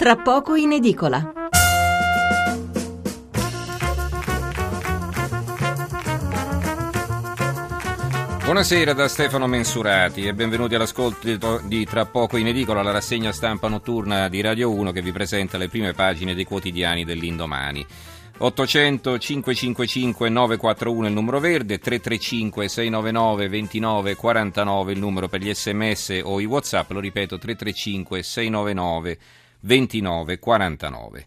tra poco in edicola. Buonasera da Stefano Mensurati e benvenuti all'ascolto di Tra poco in edicola, la rassegna stampa notturna di Radio 1 che vi presenta le prime pagine dei quotidiani dell'indomani. 800 555 941 il numero verde, 335 699 29 49 il numero per gli sms o i whatsapp, lo ripeto 335 699 29 49.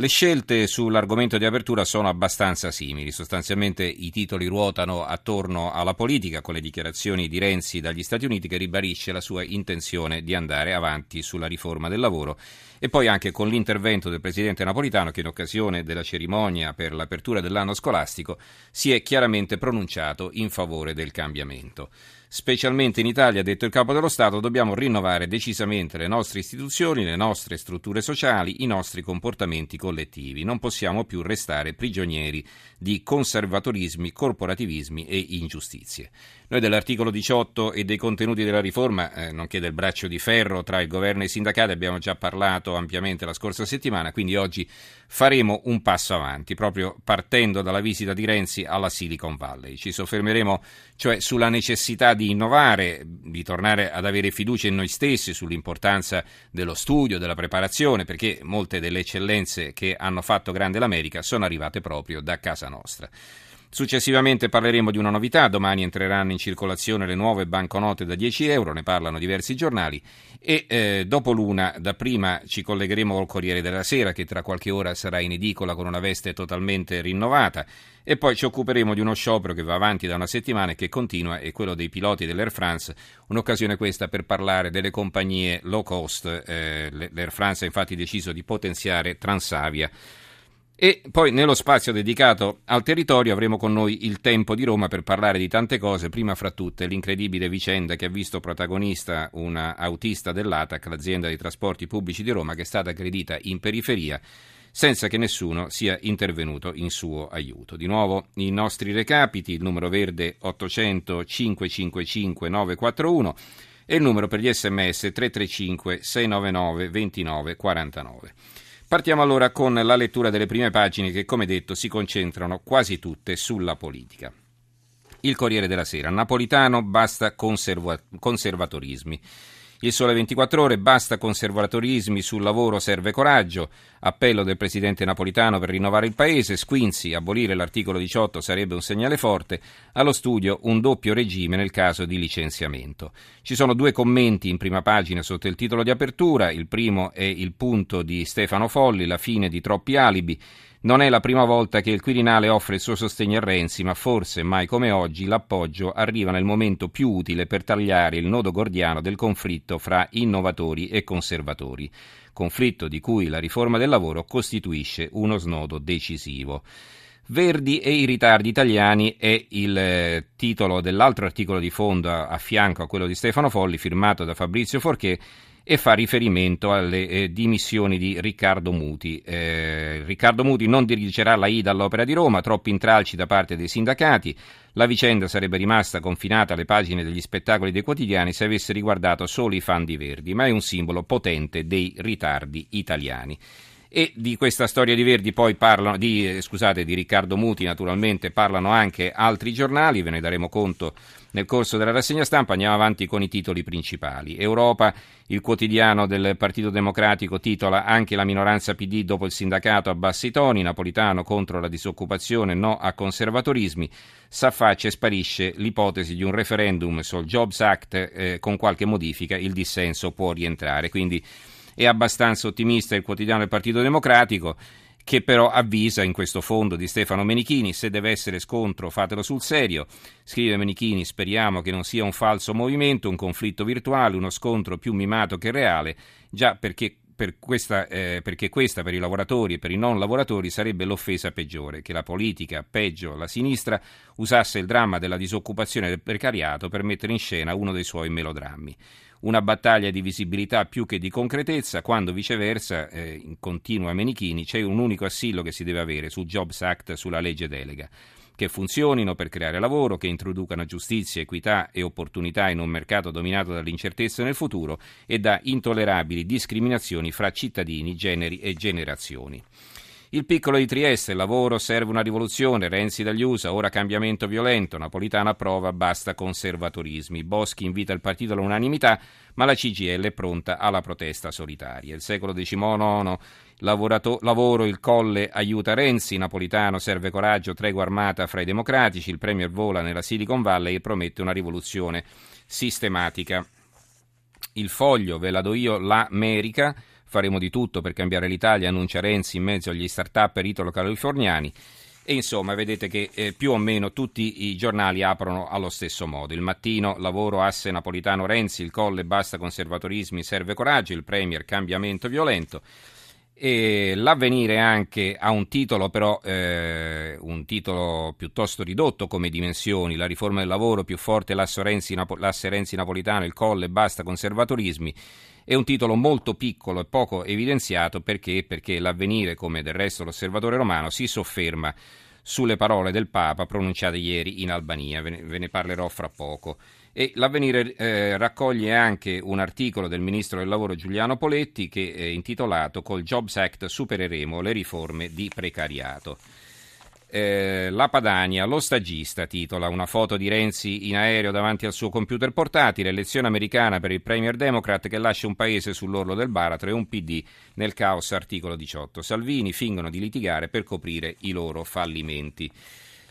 Le scelte sull'argomento di apertura sono abbastanza simili, sostanzialmente i titoli ruotano attorno alla politica con le dichiarazioni di Renzi dagli Stati Uniti che ribadisce la sua intenzione di andare avanti sulla riforma del lavoro e poi anche con l'intervento del Presidente Napolitano che in occasione della cerimonia per l'apertura dell'anno scolastico si è chiaramente pronunciato in favore del cambiamento. Specialmente in Italia, ha detto il Capo dello Stato, dobbiamo rinnovare decisamente le nostre istituzioni, le nostre strutture sociali, i nostri comportamenti collettivi. Non possiamo più restare prigionieri di conservatorismi, corporativismi e ingiustizie. Noi dell'articolo 18 e dei contenuti della riforma, eh, nonché del braccio di ferro tra il governo e i sindacati, abbiamo già parlato ampiamente la scorsa settimana, quindi oggi faremo un passo avanti, proprio partendo dalla visita di Renzi alla Silicon Valley. Ci soffermeremo cioè sulla necessità di innovare, di tornare ad avere fiducia in noi stessi, sull'importanza dello studio, della preparazione, perché molte delle eccellenze che hanno fatto grande l'America sono arrivate proprio da casa nostra. Successivamente parleremo di una novità, domani entreranno in circolazione le nuove banconote da 10 euro, ne parlano diversi giornali. E eh, dopo l'una dapprima ci collegheremo col Corriere della Sera che tra qualche ora sarà in edicola con una veste totalmente rinnovata. E poi ci occuperemo di uno sciopero che va avanti da una settimana e che continua, è quello dei piloti dell'Air France, un'occasione questa per parlare delle compagnie low cost, eh, l'Air France ha infatti deciso di potenziare Transavia. E poi nello spazio dedicato al territorio avremo con noi il tempo di Roma per parlare di tante cose, prima fra tutte l'incredibile vicenda che ha visto protagonista una autista dell'ATAC, l'azienda dei trasporti pubblici di Roma, che è stata aggredita in periferia senza che nessuno sia intervenuto in suo aiuto. Di nuovo i nostri recapiti, il numero verde 800 555 941 e il numero per gli sms 335 699 29 49. Partiamo allora con la lettura delle prime pagine che, come detto, si concentrano quasi tutte sulla politica. Il Corriere della Sera. Napolitano basta conserva- conservatorismi. Il sole 24 ore, basta conservatorismi, sul lavoro serve coraggio. Appello del presidente napolitano per rinnovare il paese. Squinzi, abolire l'articolo 18 sarebbe un segnale forte. Allo studio un doppio regime nel caso di licenziamento. Ci sono due commenti in prima pagina sotto il titolo di apertura. Il primo è il punto di Stefano Folli, la fine di troppi alibi. Non è la prima volta che il Quirinale offre il suo sostegno a Renzi, ma forse mai come oggi l'appoggio arriva nel momento più utile per tagliare il nodo gordiano del conflitto fra innovatori e conservatori, conflitto di cui la riforma del lavoro costituisce uno snodo decisivo. Verdi e i ritardi italiani è il eh, titolo dell'altro articolo di fondo a, a fianco a quello di Stefano Folli, firmato da Fabrizio Forché, e fa riferimento alle eh, dimissioni di Riccardo Muti. Eh, Riccardo Muti non dirigerà la IDA all'Opera di Roma, troppi intralci da parte dei sindacati. La vicenda sarebbe rimasta confinata alle pagine degli spettacoli dei quotidiani se avesse riguardato solo i fan di Verdi, ma è un simbolo potente dei ritardi italiani. E di questa storia di Verdi poi parlano, di, eh, scusate, di Riccardo Muti naturalmente parlano anche altri giornali, ve ne daremo conto nel corso della rassegna stampa. Andiamo avanti con i titoli principali. Europa, il quotidiano del Partito Democratico titola anche la minoranza PD dopo il sindacato a bassi toni, Napolitano contro la disoccupazione, no a conservatorismi, s'affaccia e sparisce l'ipotesi di un referendum sul Jobs Act eh, con qualche modifica, il dissenso può rientrare. Quindi è abbastanza ottimista il quotidiano del Partito Democratico che però avvisa in questo fondo di Stefano Menichini se deve essere scontro fatelo sul serio. Scrive Menichini, speriamo che non sia un falso movimento, un conflitto virtuale, uno scontro più mimato che reale, già perché per questa, eh, perché questa per i lavoratori e per i non lavoratori sarebbe l'offesa peggiore, che la politica, peggio la sinistra, usasse il dramma della disoccupazione e del precariato per mettere in scena uno dei suoi melodrammi una battaglia di visibilità più che di concretezza, quando viceversa, eh, continua Menichini, c'è un unico assillo che si deve avere sul Jobs Act, sulla legge delega che funzionino per creare lavoro, che introducano giustizia, equità e opportunità in un mercato dominato dall'incertezza nel futuro e da intollerabili discriminazioni fra cittadini, generi e generazioni. Il piccolo di Trieste, lavoro, serve una rivoluzione, Renzi dagli USA, ora cambiamento violento, Napolitano approva, basta conservatorismi. Boschi invita il partito all'unanimità, ma la CGL è pronta alla protesta solitaria. Il secolo XIX, lavorato, lavoro, il colle aiuta Renzi, Napolitano serve coraggio, tregua armata fra i democratici, il Premier vola nella Silicon Valley e promette una rivoluzione sistematica. Il foglio, ve la do io, l'America faremo di tutto per cambiare l'Italia, annuncia Renzi in mezzo agli start-up italo-californiani. E insomma, vedete che eh, più o meno tutti i giornali aprono allo stesso modo. Il mattino, lavoro asse napolitano Renzi, il colle basta conservatorismi, serve coraggio, il Premier cambiamento violento. E l'avvenire anche ha un titolo però eh, un titolo piuttosto ridotto come dimensioni la riforma del lavoro più forte l'asse Renzi, Renzi Napolitano il colle basta conservatorismi è un titolo molto piccolo e poco evidenziato perché? Perché l'avvenire, come del resto l'osservatore romano, si sofferma sulle parole del Papa pronunciate ieri in Albania. Ve ne parlerò fra poco. E l'avvenire eh, raccoglie anche un articolo del ministro del lavoro Giuliano Poletti che è intitolato Col Jobs Act supereremo le riforme di precariato. Eh, la Padania, lo stagista, titola una foto di Renzi in aereo davanti al suo computer portatile, elezione americana per il Premier Democrat che lascia un paese sull'orlo del baratro e un PD nel caos, articolo 18. Salvini fingono di litigare per coprire i loro fallimenti.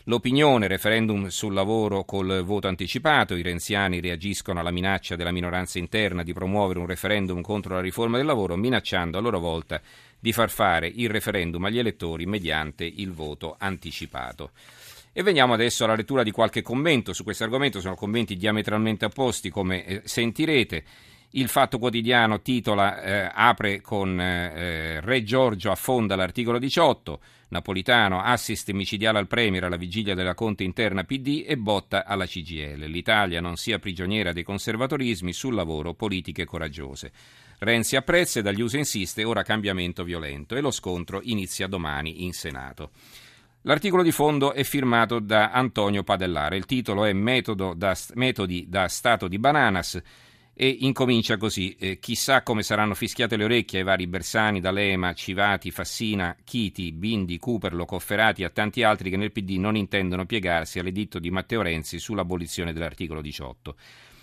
L'opinione, referendum sul lavoro col voto anticipato, i renziani reagiscono alla minaccia della minoranza interna di promuovere un referendum contro la riforma del lavoro, minacciando a loro volta di far fare il referendum agli elettori mediante il voto anticipato. E veniamo adesso alla lettura di qualche commento su questo argomento, sono commenti diametralmente opposti come eh, sentirete. Il Fatto Quotidiano titola, eh, apre con eh, Re Giorgio affonda l'articolo 18, Napolitano assist micidiale al Premier alla vigilia della conte interna PD e botta alla CGL. L'Italia non sia prigioniera dei conservatorismi sul lavoro, politiche coraggiose. Renzi apprezza e dagli USA insiste, ora cambiamento violento e lo scontro inizia domani in Senato. L'articolo di fondo è firmato da Antonio Padellare, il titolo è da, Metodi da Stato di Bananas e incomincia così. Eh, chissà come saranno fischiate le orecchie ai vari Bersani, D'Alema, Civati, Fassina, Chiti, Bindi, Cooperlo, Cofferati e a tanti altri che nel PD non intendono piegarsi all'editto di Matteo Renzi sull'abolizione dell'articolo 18.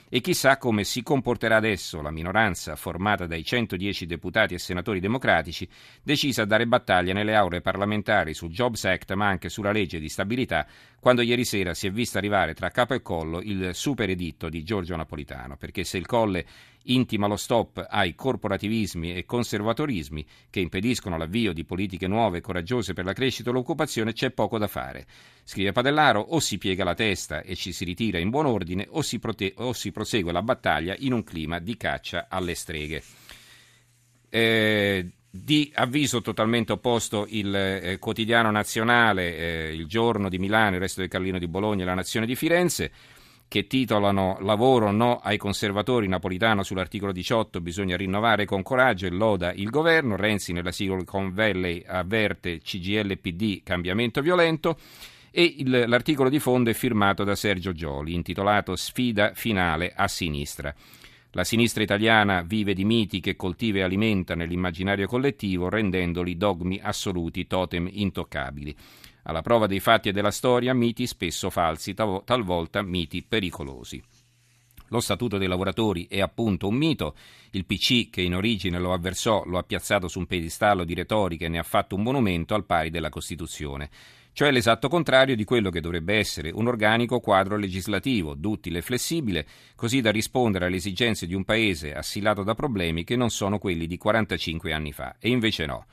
E chissà come si comporterà adesso la minoranza formata dai 110 deputati e senatori democratici, decisa a dare battaglia nelle aule parlamentari sul Jobs Act ma anche sulla legge di stabilità, quando ieri sera si è vista arrivare tra capo e collo il super editto di Giorgio Napolitano, perché se il colle intima lo stop ai corporativismi e conservatorismi che impediscono l'avvio di politiche nuove e coraggiose per la crescita e l'occupazione, c'è poco da fare. Scrive Padellaro, o si piega la testa e ci si ritira in buon ordine o si, prote- o si prosegue la battaglia in un clima di caccia alle streghe. Eh, di avviso totalmente opposto il eh, quotidiano nazionale, eh, il giorno di Milano, il resto del Carlino di Bologna e la Nazione di Firenze che titolano Lavoro no ai conservatori napolitano sull'articolo 18 bisogna rinnovare con coraggio e loda il governo, Renzi nella Silicon Valley avverte CGL PD cambiamento violento e il, l'articolo di fondo è firmato da Sergio Gioli intitolato Sfida finale a sinistra. La sinistra italiana vive di miti che coltiva e alimenta nell'immaginario collettivo rendendoli dogmi assoluti, totem intoccabili. Alla prova dei fatti e della storia, miti spesso falsi, talvolta miti pericolosi. Lo Statuto dei lavoratori è appunto un mito, il PC che in origine lo avversò lo ha piazzato su un piedistallo di retorica e ne ha fatto un monumento al pari della Costituzione, cioè l'esatto contrario di quello che dovrebbe essere un organico quadro legislativo, duttile e flessibile, così da rispondere alle esigenze di un paese assilato da problemi che non sono quelli di 45 anni fa, e invece no.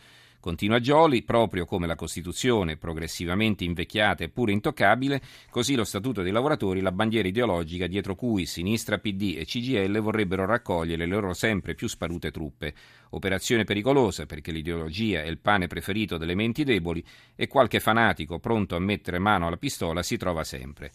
Continua Gioli, proprio come la Costituzione, progressivamente invecchiata e pure intoccabile, così lo Statuto dei lavoratori, la bandiera ideologica dietro cui sinistra PD e CGL vorrebbero raccogliere le loro sempre più sparute truppe. Operazione pericolosa perché l'ideologia è il pane preferito delle menti deboli e qualche fanatico pronto a mettere mano alla pistola si trova sempre.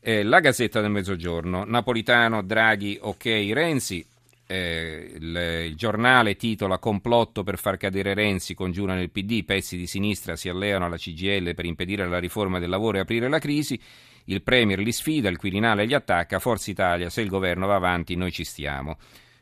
Eh, la Gazzetta del Mezzogiorno, Napolitano, Draghi, ok, Renzi, eh, il, il, giornale titola Complotto per far cadere Renzi, congiura nel PD, pezzi di sinistra si alleano alla CGL per impedire la riforma del lavoro e aprire la crisi. Il Premier li sfida, il Quirinale gli attacca, Forza Italia, se il governo va avanti noi ci stiamo.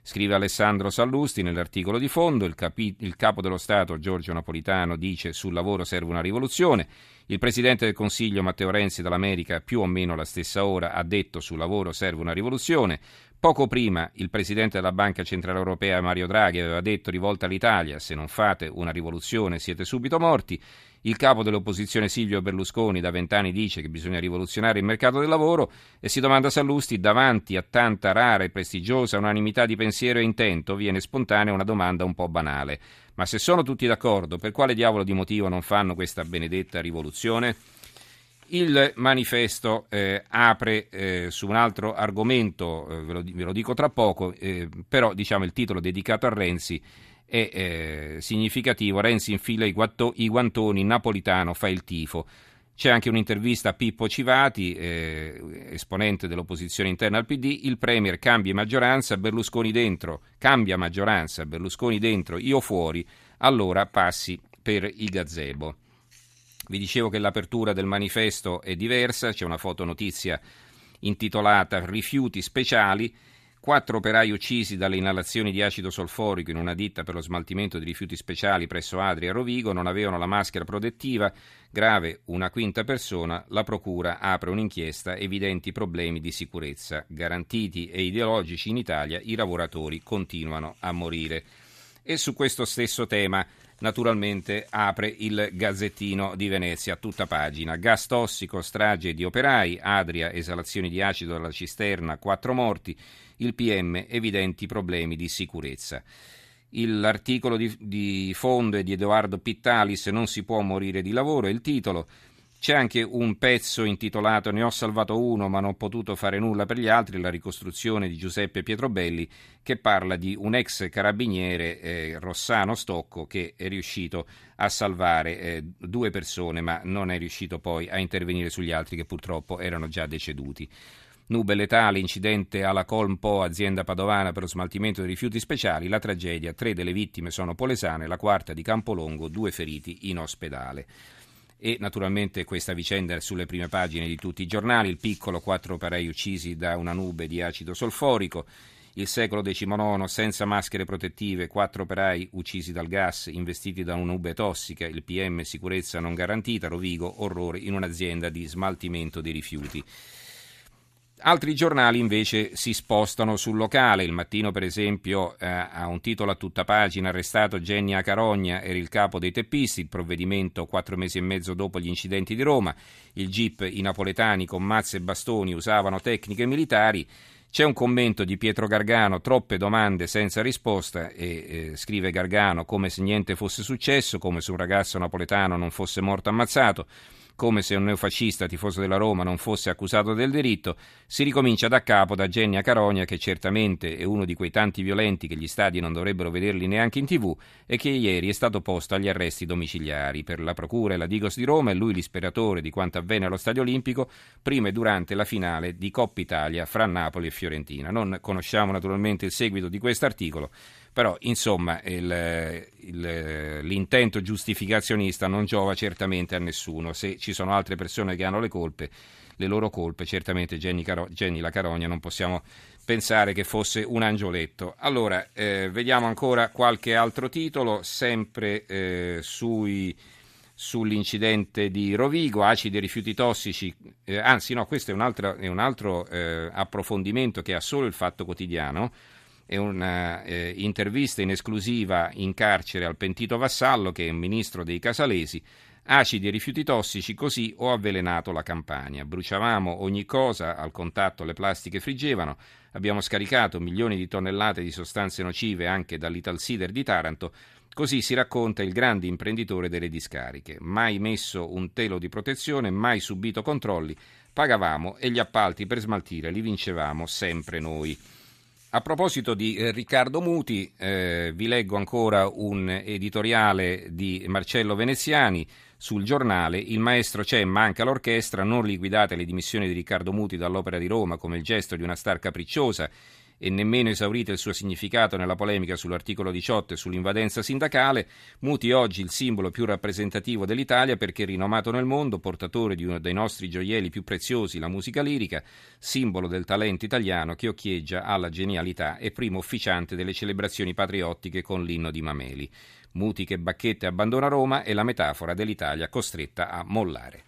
Scrive Alessandro Sallusti nell'articolo di fondo, il, capi- il, capo dello Stato Giorgio Napolitano dice sul lavoro serve una rivoluzione, il Presidente del Consiglio Matteo Renzi dall'America più o meno alla stessa ora ha detto sul lavoro serve una rivoluzione, poco prima il Presidente della Banca Centrale Europea Mario Draghi aveva detto rivolta all'Italia se non fate una rivoluzione siete subito morti, il capo dell'opposizione Silvio Berlusconi da vent'anni dice che bisogna rivoluzionare il mercato del lavoro e si domanda Sallusti, davanti a tanta rara e prestigiosa unanimità di pensiero e intento, viene spontanea una domanda un po' banale. Ma se sono tutti d'accordo, per quale diavolo di motivo non fanno questa benedetta rivoluzione? Il manifesto eh, apre eh, su un altro argomento, eh, ve, lo, ve, lo, dico tra poco, eh, però diciamo il titolo dedicato a Renzi è eh, significativo. Renzi infila i, guatto, i, guantoni, Napolitano fa il tifo. C'è anche un'intervista a Pippo Civati, eh, esponente dell'opposizione interna al PD. Il Premier cambia maggioranza, Berlusconi dentro, cambia maggioranza, Berlusconi dentro, io fuori, allora passi per i gazebo. Vi dicevo che l'apertura del manifesto è diversa, c'è una fotonotizia intitolata Rifiuti speciali Quattro operai uccisi dalle inalazioni di acido solforico in una ditta per lo smaltimento di rifiuti speciali presso Adria e Rovigo non avevano la maschera protettiva. Grave una quinta persona. La procura apre un'inchiesta. Evidenti problemi di sicurezza. Garantiti e ideologici in Italia, i lavoratori continuano a morire. E su questo stesso tema naturalmente apre il Gazzettino di Venezia tutta pagina. Gas tossico, strage di operai, Adria, esalazioni di acido dalla cisterna, quattro morti il PM evidenti problemi di sicurezza. L'articolo di, di fondo è di Edoardo Pittalis, Non si può morire di lavoro, è il titolo. C'è anche un pezzo intitolato Ne ho salvato uno ma non ho potuto fare nulla per gli altri, la ricostruzione di Giuseppe Pietrobelli, che parla di un ex carabiniere eh, Rossano Stocco che è riuscito a salvare eh, due persone ma non è riuscito poi a intervenire sugli altri che purtroppo erano già deceduti. Nube letale, incidente alla Colmpo, azienda padovana per lo smaltimento dei rifiuti speciali, la tragedia, tre delle vittime sono polesane, la quarta di Campolongo, due feriti in ospedale. E naturalmente questa vicenda è sulle prime pagine di tutti i giornali, il piccolo, quattro operai uccisi da una nube di acido solforico, il secolo XIX senza maschere protettive, quattro operai uccisi dal gas, investiti da una nube tossica, il PM sicurezza non garantita, Rovigo, orrore in un'azienda di smaltimento dei rifiuti. Altri giornali invece si spostano sul locale. Il mattino, per esempio, eh, ha un titolo a tutta pagina: arrestato Jenny Acarogna, era il capo dei teppisti. Il provvedimento quattro mesi e mezzo dopo gli incidenti di Roma. Il GIP, i napoletani con mazze e bastoni usavano tecniche militari. C'è un commento di Pietro Gargano, troppe domande senza risposta, e eh, scrive Gargano come se niente fosse successo, come se un ragazzo napoletano non fosse morto ammazzato come se un neofascista tifoso della Roma non fosse accusato del delitto, si ricomincia da capo da Genia Caronia, che certamente è uno di quei tanti violenti che gli stadi non dovrebbero vederli neanche in tv e che ieri è stato posto agli arresti domiciliari. Per la Procura e la Digos di Roma è lui l'ispiratore di quanto avvenne allo Stadio Olimpico prima e durante la finale di Coppa Italia fra Napoli e Fiorentina. Non conosciamo naturalmente il seguito di questo articolo, però insomma il, il, l'intento giustificazionista non giova certamente a nessuno. Se ci sono altre persone che hanno le colpe, le loro colpe, certamente Jenny, Caro- Jenny la Carogna non possiamo pensare che fosse un angioletto. Allora, eh, vediamo ancora qualche altro titolo, sempre eh, sui sull'incidente di Rovigo, acidi e rifiuti tossici, eh, anzi no, questo è un altro, è un altro eh, approfondimento che ha solo il Fatto Quotidiano, un'intervista eh, in esclusiva in carcere al pentito Vassallo, che è un ministro dei Casalesi. Acidi e rifiuti tossici, così ho avvelenato la campagna. Bruciavamo ogni cosa, al contatto le plastiche friggevano, abbiamo scaricato milioni di tonnellate di sostanze nocive anche dall'Italsider di Taranto, così si racconta il grande imprenditore delle discariche. Mai messo un telo di protezione, mai subito controlli, pagavamo e gli appalti per smaltire li vincevamo sempre noi. A proposito di eh, Riccardo Muti, eh, vi leggo ancora un editoriale di Marcello Veneziani sul giornale. Il maestro c'è, manca l'orchestra, non liquidate le dimissioni di Riccardo Muti dall'Opera di Roma come il gesto di una star capricciosa e nemmeno esaurito il suo significato nella polemica sull'articolo 18 e sull'invadenza sindacale, Muti oggi il simbolo più rappresentativo dell'Italia perché rinomato nel mondo, portatore di uno dei nostri gioielli più preziosi, la musica lirica, simbolo del talento italiano che occhieggia alla genialità e primo ufficiante delle celebrazioni patriottiche con l'inno di Mameli. Muti che Bacchette abbandona Roma è la metafora dell'Italia costretta a mollare.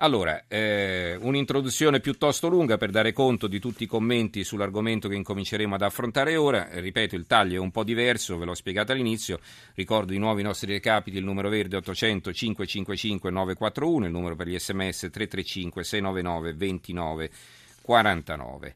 Allora, eh, un'introduzione piuttosto lunga per dare conto di tutti i commenti sull'argomento che incominceremo ad affrontare ora. Eh, ripeto, il taglio è un po' diverso, ve l'ho spiegato all'inizio. Ricordo di nuovo i nostri recapiti, il numero verde 800 555 941, il numero per gli sms 335 699 29 49.